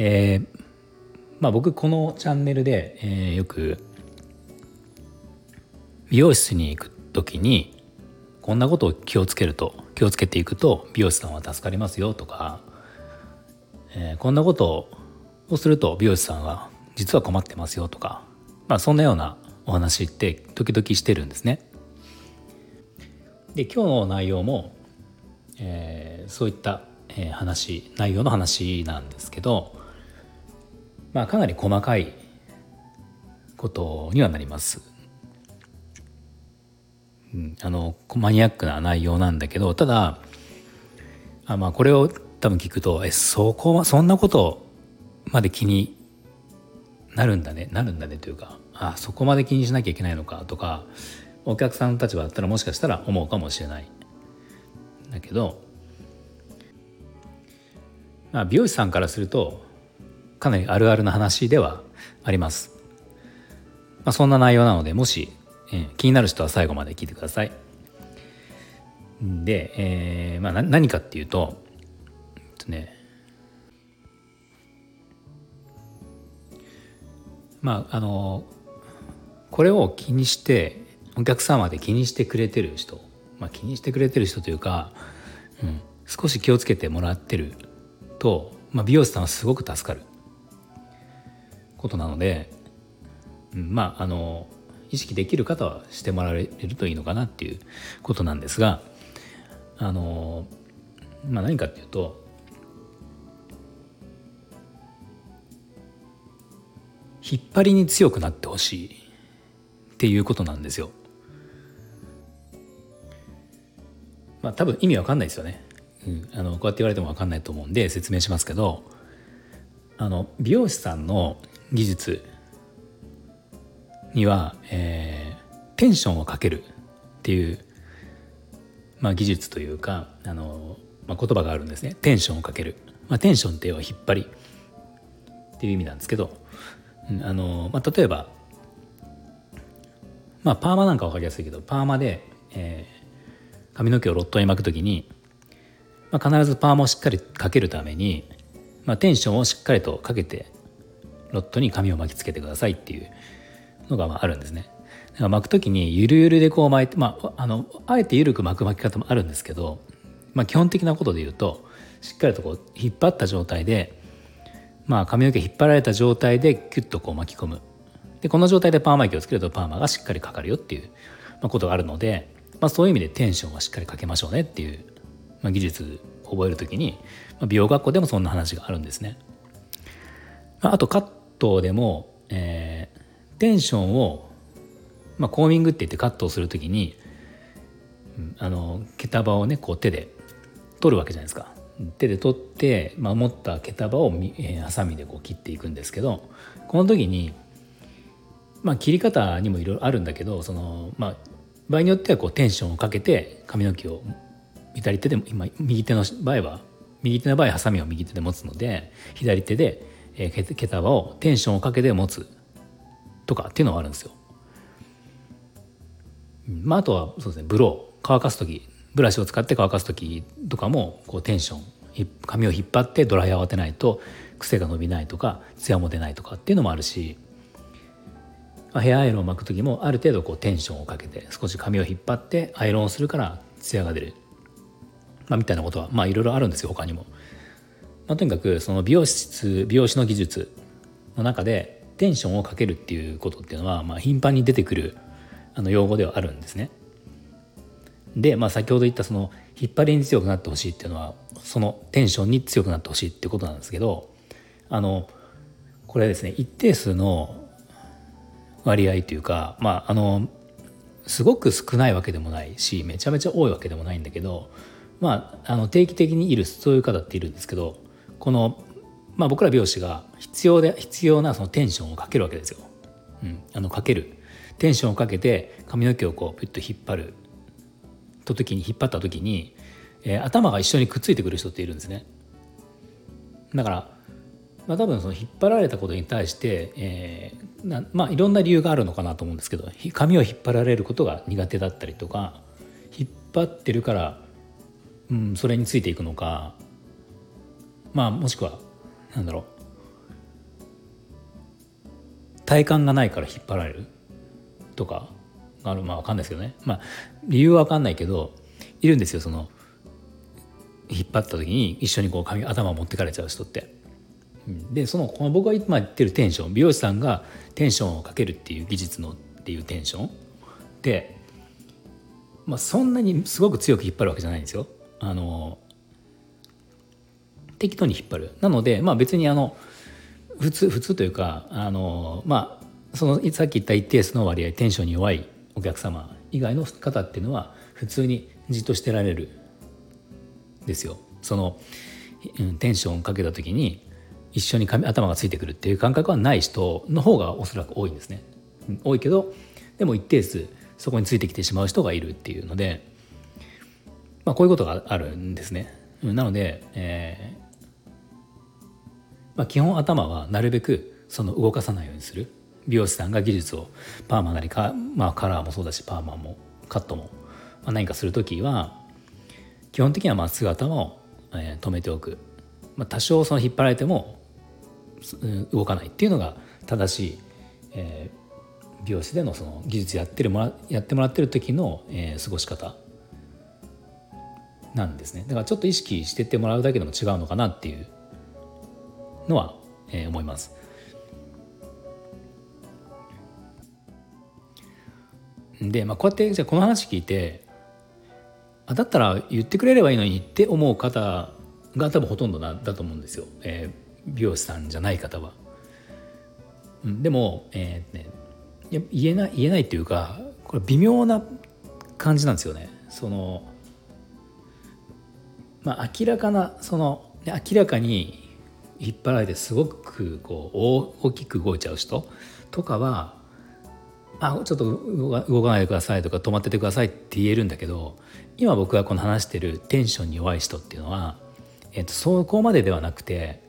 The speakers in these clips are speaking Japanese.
えー、まあ僕このチャンネルで、えー、よく美容室に行く時にこんなことを気をつけると気をつけていくと美容師さんは助かりますよとか、えー、こんなことをすると美容師さんは実は困ってますよとか、まあ、そんなようなお話って時々してるんですね。で今日の内容も、えー、そういった、えー、話内容の話なんですけど、まあ、かなり細かいことにはなります。うん、あのマニアックな内容なんだけどただあまあこれを多分聞くとえそこはそんなことまで気になるんだね。なるんだねというかあそこまで気にしなきゃいけないのかとかお客さんの立場だったらもしかしたら思うかもしれない。だけど、まあ、美容師さんからするとかなりあるあるな話ではあります、まあ、そんな内容なのでもしえー、気になる人は最後まで聞いてください。で、えーまあ、何かっていうと、えっとね、まああのこれを気にしてお客様で気にしてくれてる人、まあ、気にしてくれてる人というか、うん、少し気をつけてもらってると、まあ、美容師さんはすごく助かることなので、うん、まああの意識できる方はしてもらえるといいのかなっていうことなんですがあの、まあ、何かっていうと引っ張りに強くなってほしいっていうことなんですよ。まあ多分意味わかんないですよね。うん、あのこうやって言われてもわかんないと思うんで説明しますけどあの美容師さんの技術には、えー、テンションをかけるっていう、まあ、技術というかあの、まあ、言葉があるんですね。テンションをかける、まあ、テンションっていうのは引っ張りっていう意味なんですけど、あのまあ、例えば、まあ、パーマなんか分かりやすいけどパーマで、えー、髪の毛をロットに巻くときに、まあ、必ずパーマをしっかりかけるために、まあ、テンションをしっかりとかけてロットに髪を巻きつけてくださいっていうのがあるんですね。だから巻く時にゆるゆるでこう巻いて、まあ、あのあえて緩く巻く巻き方もあるんですけど、まあ、基本的なことで言うとしっかりとこう引っ張った状態で、まあ、髪の毛引っ張られた状態でキュッとこう巻き込むでこの状態でパーマ液をつけるとパーマがしっかりかかるよっていうことがあるので、まあ、そういう意味でテンションはしっかりかけましょうねっていう、まあ、技術を覚える時に、まあ、美容学校でもそんな話があるんですね。あとカットでも、えー、テンションを、まあ、コーミングって言ってカットをする時に、あの毛束をねこう手で取るわけじゃないですか。手で取って、まあ、持った毛束を、えー、ハサミでこう切っていくんですけどこの時に、まあ、切り方にもいろいろあるんだけどその、まあ、場合によってはこうテンションをかけて髪の毛を左手で今右手の場合は右手の場合ハサミを右手で持つので左手で、えー、毛束をテンションをかけて持つとかっていうのはあるんですよ。まあ、あとはそうですねブロー乾かす時ブラシを使って乾かす時とかもこうテンション髪を引っ張ってドライヤーを当てないと癖が伸びないとかツヤも出ないとかっていうのもあるしヘアアイロンを巻く時もある程度こうテンションをかけて少し髪を引っ張ってアイロンをするからツヤが出る、まあ、みたいなことはまあいろいろあるんですよ他にも。まあ、とにかくその美容室美容師の技術の中でテンションをかけるっていうことっていうのは、まあ、頻繁に出てくるあの用語ではあるんですね。で、まあ、先ほど言ったその引っ張りに強くなってほしいっていうのはそのテンションに強くなってほしいってことなんですけどあのこれですね一定数の割合というかまああのすごく少ないわけでもないしめちゃめちゃ多いわけでもないんだけどまあ、あの定期的にいるそういう方っているんですけどこの、まあ、僕ら美容師が必要で必要なそのテンションをかけるわけですよ。うん、あのかけるテンションをかけて髪の毛をこうピュッと引っ張ると時に引っ張った時に、えー、頭が一緒にくっついてくる人っているんですね。だから、まあ、多分その引っ張られたことに対して、えーまあ、いろんな理由があるのかなと思うんですけど髪を引っ張られることが苦手だったりとか引っ張ってるから、うん、それについていくのかまあもしくはなんだろう。体幹がないから引っ張られるとかある。まあ分かんないですけどね。まあ理由は分かんないけどいるんですよその引っ張った時に一緒にこう髪頭を持ってかれちゃう人って。でそのこの僕が今言ってるテンション。美容師さんがテンションをかけるっていう技術のっていうテンション。で、まあ、そんなにすごく強く引っ張るわけじゃないんですよ。あの適当に引っ張る。なので、まあ、別にあの普通普通というかあの、まあ、そのさっき言った一定数の割合テンションに弱いお客様以外の方っていうのは普通にじっとしてられるですよ。その、テンションをかけた時に一緒に頭がついてくるっていう感覚はない人の方がおそらく多いんですね。多いけどでも一定数そこについてきてしまう人がいるっていうので、まあ、こういうことがあるんですね。なので、えーまあ、基本頭はなるべくその動かさないようにする。美容師さんが技術をパーマなりか、まあ、カラーもそうだしパーマもカットも、まあ、何かする時は基本的にはまっすぐ頭を、えー、止めておく、まあ、多少その引っ張られても動かないっていうのが正しい、えー、美容師でのその技術やってるもらやってもらってる時の、えー、過ごし方なんですね。だからちょっと意識してってもらうだけでも違うのかなっていうのは、えー、思います。で、まあ、こうやってじゃこの話聞いてあだったら言ってくれればいいのにって思う方が多分ほとんどなだと思うんですよ。えー美容師さんじゃない方は。でも、えーね、言えない言えないっていうかこれ微妙な感じなんですよね。そのまあ、明らかなその明らかに引っ張られてすごくこう大きく動いちゃう人とかは「あちょっと動かないでください」とか「止まっててください」って言えるんだけど今僕がこの話してるテンションに弱い人っていうのは、えー、とそこまでではなくて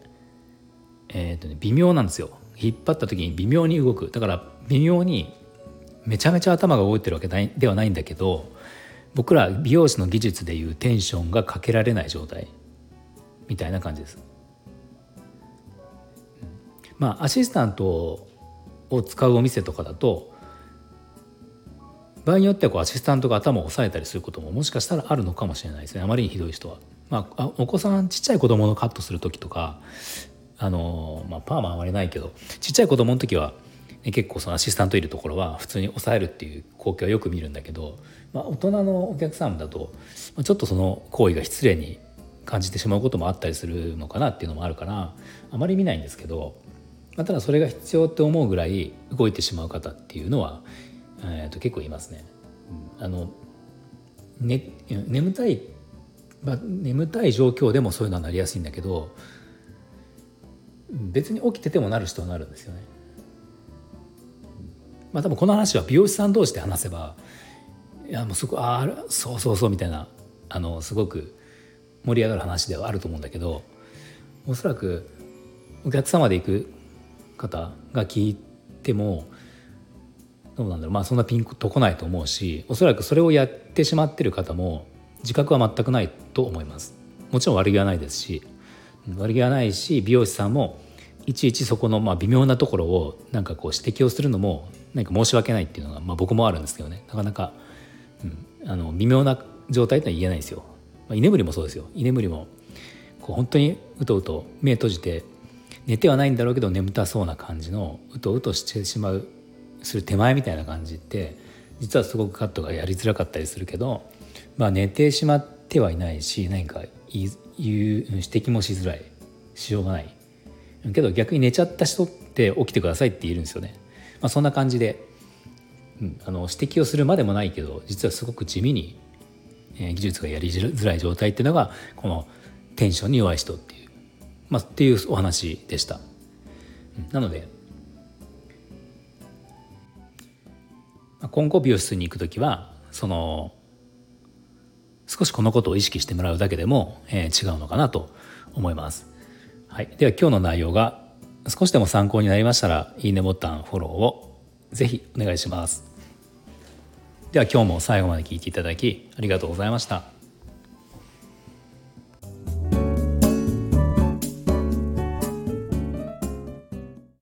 えーとね、微妙なんですよ引っ張った時に微妙に動くだから微妙にめちゃめちゃ頭が動いてるわけではないんだけど僕ら美容師の技術でいうテンションがかけられない状態みたいな感じです。まあアシスタントを使うお店とかだと場合によってはこうアシスタントが頭を押さえたりすることももしかしたらあるのかもしれないですねあまりにひどい人は。まあ、お子さんちっちゃい子供のカットする時とかあの、まあ、パーマはあまりないけどちっちゃい子供の時は、ね、結構そのアシスタントいるところは普通に抑えるっていう光景はよく見るんだけど、まあ、大人のお客さんだと、ちょっとその行為が失礼に感じてしまうこともあったりするのかなっていうのもあるからあまり見ないんですけど、まあ、ただそれが必要って思うぐらい動いてしまう方っていうのは、えー、と結構いますね。あのね眠たい、まあ、眠たい状況でもそういうのはなりやすいんだけど別に起きててもなる人はなるんですよね。まあ多分この話は美容師さん同士で話せばいやもうすごああそうそうそうみたいなあのすごく盛り上がる話ではあると思うんだけどおそらくお客様で行く方が聞いてもどうなんだろうまあそんなピンとこないと思うしおそらくそれをやってしまってる方も自覚は全くないと思います。もちろん悪気はないですし悪気はないし美容師さんもいちいちそこのまあ微妙なところをなんかこう指摘をするのも何か申し訳ないっていうのがまあ僕もあるんですけどねなかなか、うん、あの微妙な状態とは言えないんですよ。まあ、居眠りもそうですよ居眠りもこう本当にうとうと目閉じて寝てはないんだろうけど眠たそうな感じのうとうとしてしまうする手前みたいな感じって実はすごくカットがやりづらかったりするけど、まあ、寝てしまってはいないし何か言う指摘もしづらいしようがない。けど逆に寝ちゃった人って起きてくださいって言えるんですよね、まあ、そんな感じで、うん、あの指摘をするまでもないけど実はすごく地味に、えー、技術がやりづらい状態っていうのがこのテンションに弱い人っていう、まあ、っていうお話でした。なので今後美容室に行く時はその少しこのことを意識してもらうだけでも、えー、違うのかなと思います。はい、では今日の内容が少しでも参考になりましたらいいねボタンフォローをぜひお願いします。では今日も最後まで聞いていただきありがとうございました。